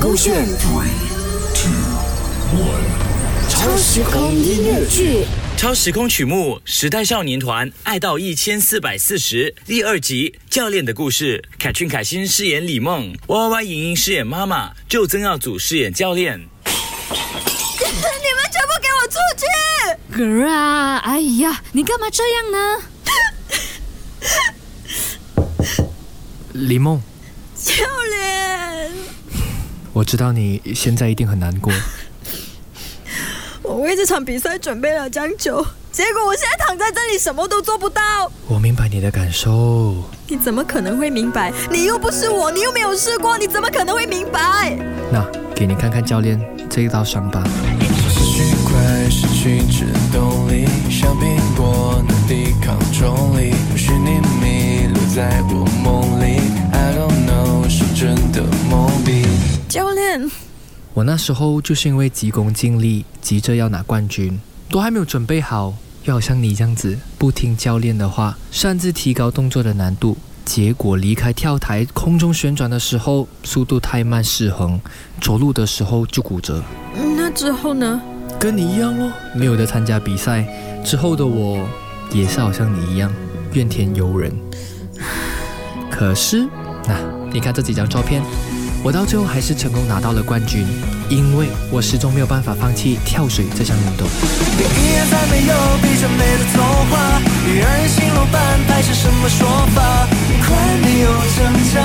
勾选超时空音乐剧。超时空曲目《时代少年团》爱到一千四百四十第二集教练的故事，凯俊凯欣饰演李梦，，Y Y 莹莹饰演妈妈，就曾耀祖饰演教练。你们全部给我出去！哥啊，哎呀，你干嘛这样呢？李梦，我知道你现在一定很难过。我为这场比赛准备了将就，结果我现在躺在这里什么都做不到。我明白你的感受。你怎么可能会明白？你又不是我，你又没有试过，你怎么可能会明白？那给你看看教练这一道伤疤。失快失去制动力，像苹果能抵抗重力，或许你迷路在我梦我那时候就是因为急功近利，急着要拿冠军，都还没有准备好，又好像你这样子不听教练的话，擅自提高动作的难度，结果离开跳台空中旋转的时候速度太慢失衡，着陆的时候就骨折。那之后呢？跟你一样哦，没有得参加比赛之后的我，也是好像你一样怨天尤人。可是，那你看这几张照片。我到最后还是成功拿到了冠军，因为我始终没有办法放弃跳水这项运动。一而再没有比较美的童话，让人心落般拍是什么说法？快没有挣扎，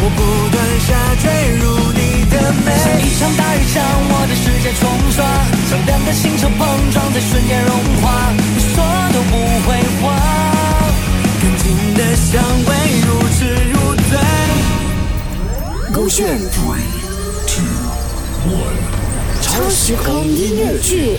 我不断下坠入你的美。像一场大雨将我的世界冲刷，像两个星球碰撞在瞬间融化，勾选超时空音乐剧。